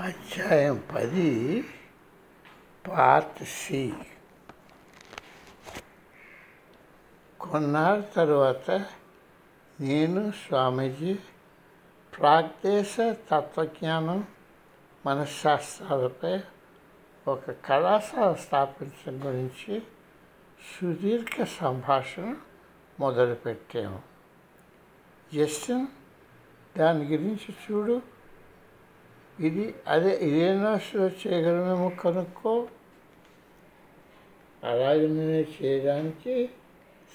అధ్యాయం పది part C. కొన్నాళ్ళ తరువాత నేను స్వామీజీ ప్రాగ్దేశ తత్వజ్ఞానం మనశ్శాస్త్రాలపై ఒక కళాశాల స్థాపించడం గురించి సుదీర్ఘ సంభాషణ మొదలుపెట్టాము జస్టిన్ దాని గురించి చూడు. ఇది అదే ఇదేనా చేయగలమేమో కనుక్కో? అలాగే చేయడానికి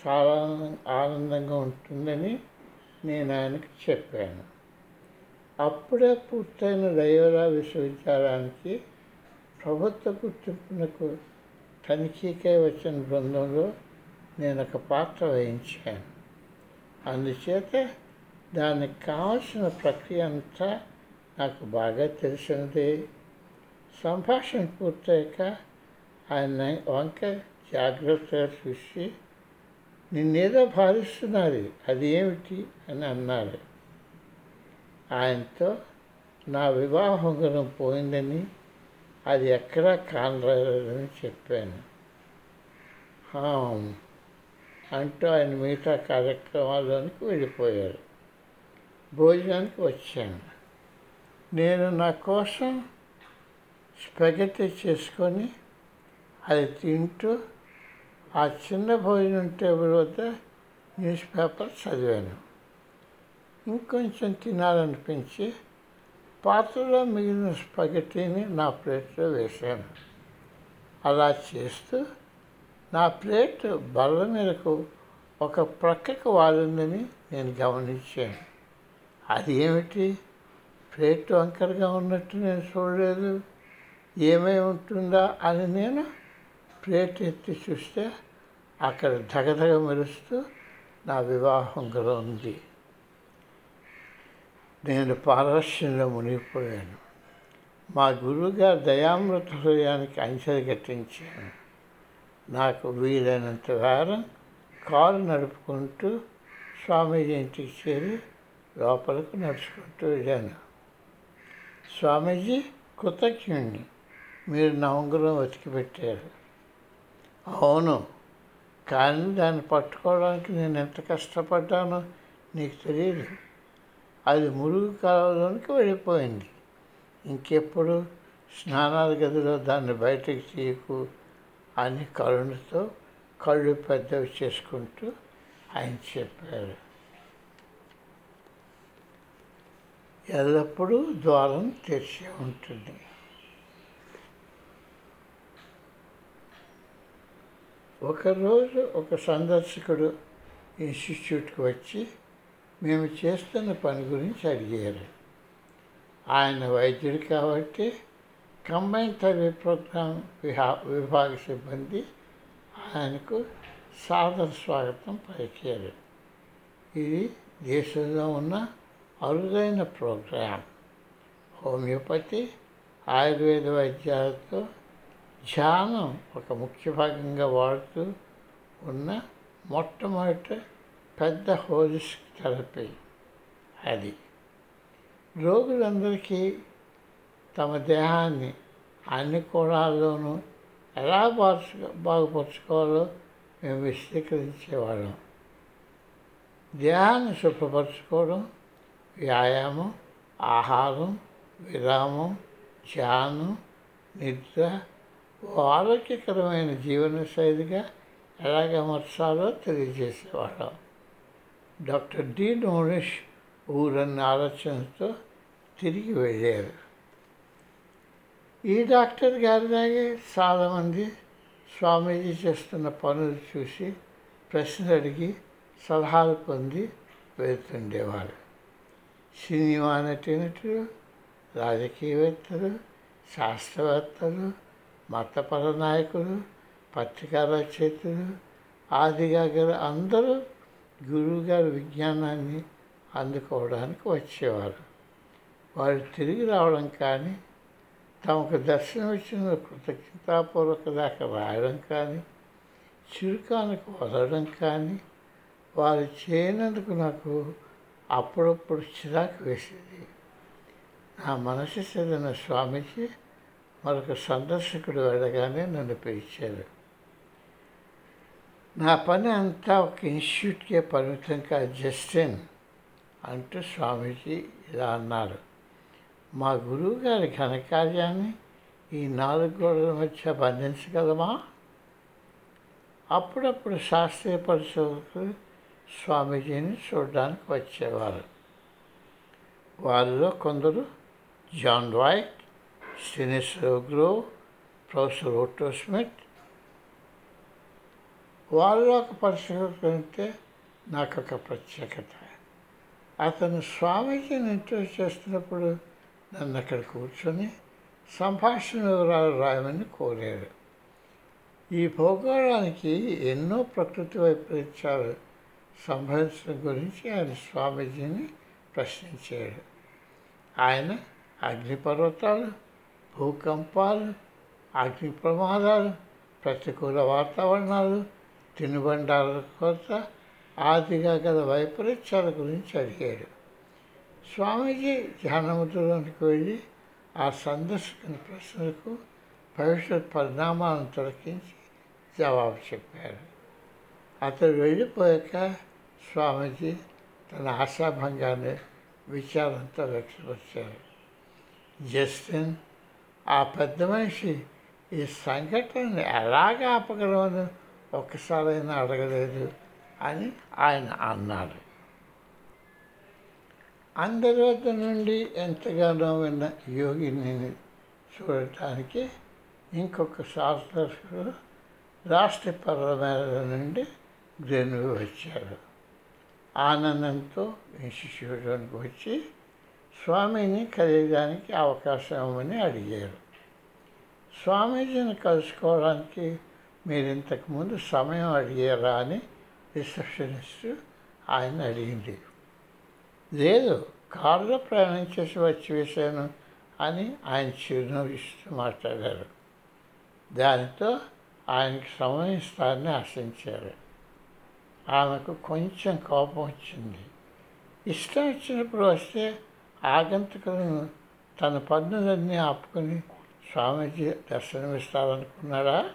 చాలా ఆనందంగా ఉంటుందని నేను ఆయనకు చెప్పాను. అప్పుడే పూర్తయిన లయోలా విశ్వవిద్యాలయానికి ప్రభుత్వ గుర్తింపునకు తనిఖీకై వచ్చిన బృందంలో నేను ఒక పాత్ర వహించాను. అందుచేత దానికి కావాల్సిన ప్రక్రియ అంతా నాకు బాగా తెలిసింది సంభాషణ పూర్తయ్యాక ఆయన వంక జాగ్రత్తగా చూసి నిన్నేదో భావిస్తున్నారు అది ఏమిటి? అని అన్నారు. ఆయనతో నా వివాహం గుణం పోయిందని అది ఎక్కడా కానరాలేదని చెప్పాను. అంటూ ఆయన మిగతా కార్యక్రమాల్లోనికి వెళ్ళిపోయారు. భోజనానికి వచ్చాను. నేను నా కోసం స్పెగటీ చేసుకొని అది తింటూ ఆ చిన్న భోజనం టేబుల్ వద్ద న్యూస్ పేపర్ చదివాను. ఇంకొంచెం తినాలనిపించి పాత్రలో మిగిలిన స్పగటీని నా ప్లేట్లో వేశాను. అలా చేస్తూ నా ప్లేట్ బల్ల మీదకు ఒక ప్రక్కకు వాలిందని నేను గమనించాను. అది ఏమిటి? ప్లేట్ వంకరగా ఉన్నట్టు నేను చూడలేదు. ఏమై ఉంటుందా అని నేను ప్లేట్ ఎత్తి చూస్తే అక్కడ ధగధగ మెరుస్తూ నా వివాహం కూడా ఉంది. నేను పారవశ్యంలో మునిగిపోయాను. మా గురువుగారు దయామృత హృదయానికి అంచెలు కట్టించాను నాకు వీలైనంత వారం కారు నడుపుకుంటూ స్వామీజీ ఇంటికి చేరి లోపలకు నడుచుకుంటూ వెళ్ళాను. స్వామీజీ కృతజ్ఞుణ్ణి. మీరు నా ఉంగరం అవును కానీ దాన్ని పట్టుకోవడానికి నేను ఎంత కష్టపడ్డానో నీకు తెలియదు అది మురుగు కాలంలోనికి వెళ్ళిపోయింది. ఇంకెప్పుడు స్నానాల గదిలో దాన్ని బయటకు తీయకు అని కరుణతో కళ్ళు పెద్దవి చేసుకుంటూ ఆయన చెప్పారు. ఎల్లప్పుడూ ద్వారం తెరిచి ఉంటుంది. ఒకరోజు ఒక సందర్శకుడు ఇన్స్టిట్యూట్కి వచ్చి మేము చేస్తున్న పని గురించి అడిగారు. ఆయన వైద్యుడు కాబట్టి కంబైన్ థెరపీ ప్రోగ్రామ్ విహా విభాగ సిబ్బంది ఆయనకు సాదర స్వాగతం పలికారు. ఇది దేశంలో ఉన్న అరుదైన ప్రోగ్రాం హోమియోపతి ఆయుర్వేద వైద్యాలతో ధ్యానం ఒక ముఖ్య భాగంగా వాడుతూ ఉన్న మొట్టమొదటి పెద్ద హోలిస్టిక్ థెరపీ అది. రోగులందరికీ తమ దేహాన్ని అన్ని కోణాల్లోనూ ఎలా బాగు బాగుపరుచుకోవాలో మేము విశదీకరించేవాళ్ళం. దేహాన్ని శుభ్రపరచుకోవడం వ్యాయామం ఆహారం విరామం ధ్యానం నిద్ర ఓ ఆరోగ్యకరమైన జీవనశైలిగా ఎలాగ అమర్చాలో తెలియజేసేవాళ్ళం. డాక్టర్ డి నోనిష్ ఊరన్న ఆలోచనతో తిరిగి వెళ్ళారు. ఈ డాక్టర్ గారిలాగే చాలామంది స్వామీజీ చేస్తున్న పనులు చూసి ప్రశ్నలు అడిగి సలహాలు పొంది వెళ్తుండేవారు. సినిమా నటీనటులు రాజకీయవేత్తలు శాస్త్రవేత్తలు మతపర నాయకులు పత్రికా రచయితలు ఆదిగా గల అందరూ గురువుగారి విజ్ఞానాన్ని అందుకోవడానికి వచ్చేవారు. వారు తిరిగి రావడం కానీ తమకు దర్శనం ఇచ్చిన కృతజ్ఞతాపూర్వక దాకా రాయడం కానీ చిరుకానికి వదలడం కానీ వారు చేయనందుకు నాకు అప్పుడప్పుడు చిరాకు వేసేది. నా మనసు చెందిన స్వామీజీ మరొక సందర్శకుడు వెళ్ళగానే నన్ను పిలిచారు. నా పని అంతా ఒక ఇన్స్టిట్యూట్కే పరిమితం కాదు జస్టిన్ అంటూ స్వామీజీ ఇలా అన్నారు. మా గురువు గారి ఘనకార్యాన్ని ఈ నాలుగు గోడల మధ్య బంధించగలమా? అప్పుడప్పుడు శాస్త్రీయ పరిశోధకులు స్వామీజీని చూడడానికి వచ్చేవారు. వారిలో కొందరు జాన్ వైట్ స్టినిస్ గ్రో ప్రొఫెసర్ ఓటో స్మిత్. వారిలో ఒక పరిశీలితే నాకు ఒక ప్రత్యేకత. అతను స్వామీజీని ఇంటర్వ్యూ చేస్తున్నప్పుడు నన్ను అక్కడ కూర్చొని సంభాషణ వివరాలు రాయమని కోరారు. ఈ భూగోళానికి ఎన్నో ప్రకృతి వైపరీత్యాలు సంభవించడం గురించి ఆయన స్వామీజీని ప్రశ్నించాడు. ఆయన అగ్నిపర్వతాలు భూకంపాలు అగ్ని ప్రమాదాలు ప్రతికూల వాతావరణాలు తినుబండాల కొరత ఆదిగా గల వైపరీత్యాల గురించి అడిగాడు. స్వామీజీ ధ్యానముద్రలోనికి వెళ్ళి ఆ సందర్శకుని ప్రశ్నలకు భవిష్యత్ పరిణామాలను తొలగించి జవాబు చెప్పారు. అతడు వెళ్ళిపోయాక స్వామీజీ తన ఆశాభంగాన్ని విచారంతో వ్యక్తపరిచారు జస్టిన్ ఆ పెద్ద మనిషి ఈ సంఘటనని ఎలాగ ఆపగలమని ఒక్కసారైనా అడగలేదు అని ఆయన అన్నారు అందరి వద్ద నుండి ఎంతగానో విన్న యోగిని చూడటానికి ఇంకొక శాస్త్రజ్ఞుడు రాష్ట్ర పర్వమేళ నుండి గ్రెన్వి వచ్చారు. ఆనందంతో ఇన్స్టిట్యూట్లోనికి వచ్చి స్వామిని కలియడానికి అవకాశం ఇవ్వమని అడిగారు. స్వామీజీని కలుసుకోవడానికి మీరు ఇంతకుముందు సమయం అడిగారా అని రిసెప్షనిస్ట్ ఆయన అడిగింది. లేదు కారులో ప్రయాణం చేసి వచ్చి వేశాను అని ఆయన చిరునవ్వు ఇస్తూ మాట్లాడారు. దానితో ఆయనకు సమయం ఇస్తారని ఆశించారు. ఆమెకు కొంచెం కోపం వచ్చింది. ఇష్టం వచ్చినప్పుడు వస్తే ఆగంతకులను తన పన్నులన్నీ ఆపుకొని స్వామీజీ దర్శనమిస్తారనుకున్నారా?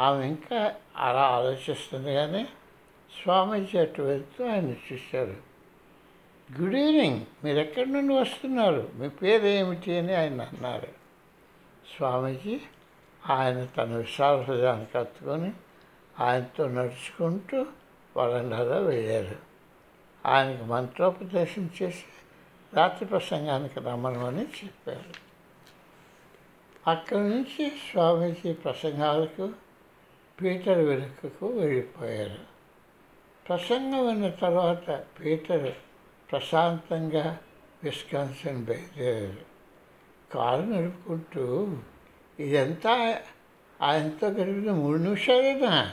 ఆమె ఇంకా అలా ఆలోచిస్తుంది కానీ స్వామీజీ అటు వెళ్తూ ఆయన చూశారు. గుడ్ ఈవినింగ్ మీరు ఎక్కడి నుండి వస్తున్నారు? మీ పేరు ఏమిటి అని ఆయన అన్నారు. స్వామీజీ ఆయన తన విశాల హృదయాన్ని కత్తుకొని ఆయనతో నడుచుకుంటూ వరండాలో వెళ్ళారు. ఆయనకు మంత్రోపదేశం చేసి రాత్రి ప్రసంగానికి రమ్మనమని చెప్పారు. అక్కడి నుంచి స్వామీజీ ప్రసంగాలకు పీటర్ వెనుకకు వెళ్ళిపోయారు. ప్రసంగం విన్న తర్వాత పీటర్ ప్రశాంతంగా విస్కాన్సన్ బయలుదేరారు. కారు నడుపుకుంటూ ఇదంతా ఆయనతో గడిపిన మూడు నిమిషాలేనా?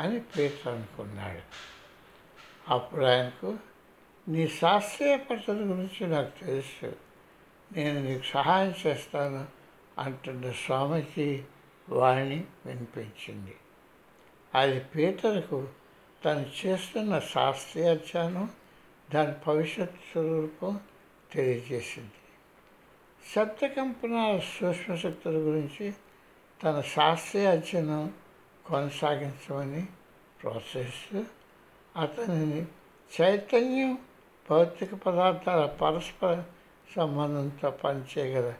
అని పీటర్ అనుకున్నాడు. అప్పుడు ఆయనకు నీ శాస్త్రీయ పద్ధతి గురించి నాకు తెలుసు. నేను నీకు సహాయం చేస్తాను అంటున్న స్వామికి వాణి వినిపించింది. అది పీటర్కు తను చేస్తున్న శాస్త్రీయ అధ్యయనం దాని భవిష్యత్ స్వరూపం తెలియజేసింది. శబ్ద కంపనాల సూక్ష్మశక్తుల గురించి తన శాస్త్రీయ అధ్యయనం కొనసాగించమని ప్రోత్సహిస్తూ అతనిని చైతన్యం భౌతిక పదార్థాల పరస్పర సంబంధంతో పనిచేయగల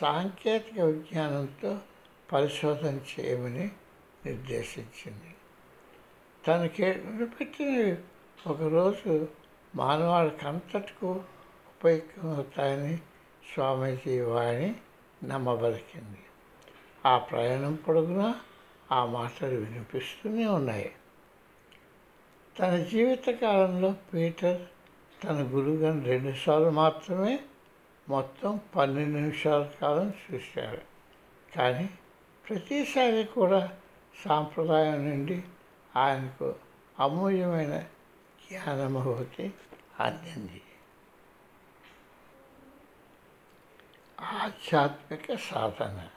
సాంకేతిక విజ్ఞానంతో పరిశోధన చేయమని నిర్దేశించింది. తనకి పెట్టినవి ఒకరోజు మానవాళ అంతటికు ఉపయోగమవుతాయని స్వామీజీ వారిని నమ్మబలికింది. ఆ ప్రయాణం పొడుగునా? ఆ మాటలు వినిపిస్తూనే ఉన్నాయి. తన జీవితకాలంలో పీటర్ తన గురువుగారిని రెండుసార్లు మాత్రమే మొత్తం పన్నెండు నిమిషాల కాలం చూశాడు. కానీ ప్రతిసారి కూడా సాంప్రదాయం నుండి ఆయనకు అమూల్యమైన జ్ఞానమహోతి అందింది. ఆధ్యాత్మిక సాధన.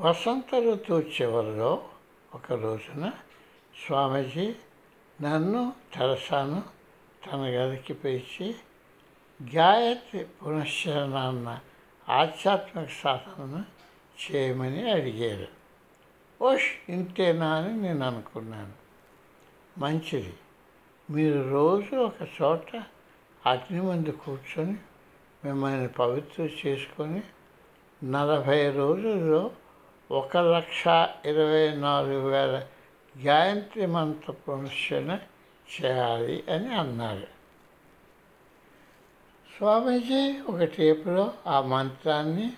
వసంత ఋతువు చివరిలో ఒక రోజున స్వామీజీ నన్ను తెరసాను తన గదికి పిలిచి గాయత్రి పునశ్చరణ ఆధ్యాత్మిక సాధనను చేయమని అడిగారు. ఓష్ ఇంతేనా అని నేను అనుకున్నాను. మంచిది. మీరు రోజు ఒక చోట అగ్ని మంది కూర్చొని మిమ్మల్ని పవిత్ర చేసుకొని నలభై రోజుల్లో ఒక లక్ష ఇరవై నాలుగు వేల గాయత్రి మంత్ర పునశ్చరణ చేయాలి అని అన్నారు. స్వామీజీ ఒక టేపులో ఆ మంత్రాన్ని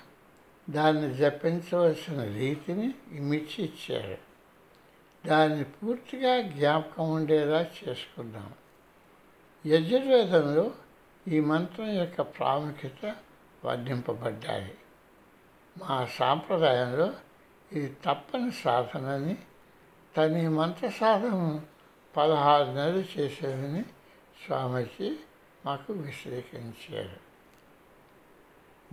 దాన్ని జపించవలసిన రీతిని ఇమిచ్చి ఇచ్చారు. దాన్ని పూర్తిగా జ్ఞాపకం ఉండేలా చేసుకున్నాం యజుర్వేదంలో ఈ మంత్రం యొక్క ప్రాముఖ్యత వర్ణింపబడ్డాయి. మా సాంప్రదాయంలో ఇది తప్పని సాధనని తన ఈ మంత్ర సాధన పదహారు నెలలు చేసేదని స్వామీజీ మాకు విశ్లేషించారు.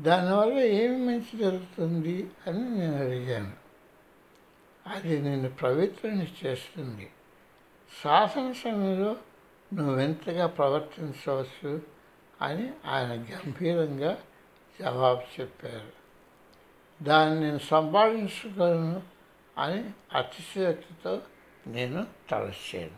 దానివల్ల ఏమి మంచి జరుగుతుంది అని నేను అడిగాను. అది నేను పవిత్రని చేస్తుంది. శాసన సమయంలో నువ్వెంతగా ప్రవర్తించవచ్చు అని ఆయన గంభీరంగా జవాబు చెప్పారు. దాన్ని నేను సంపాదించగలను అని అతిశయక్తితో నేను తలచాను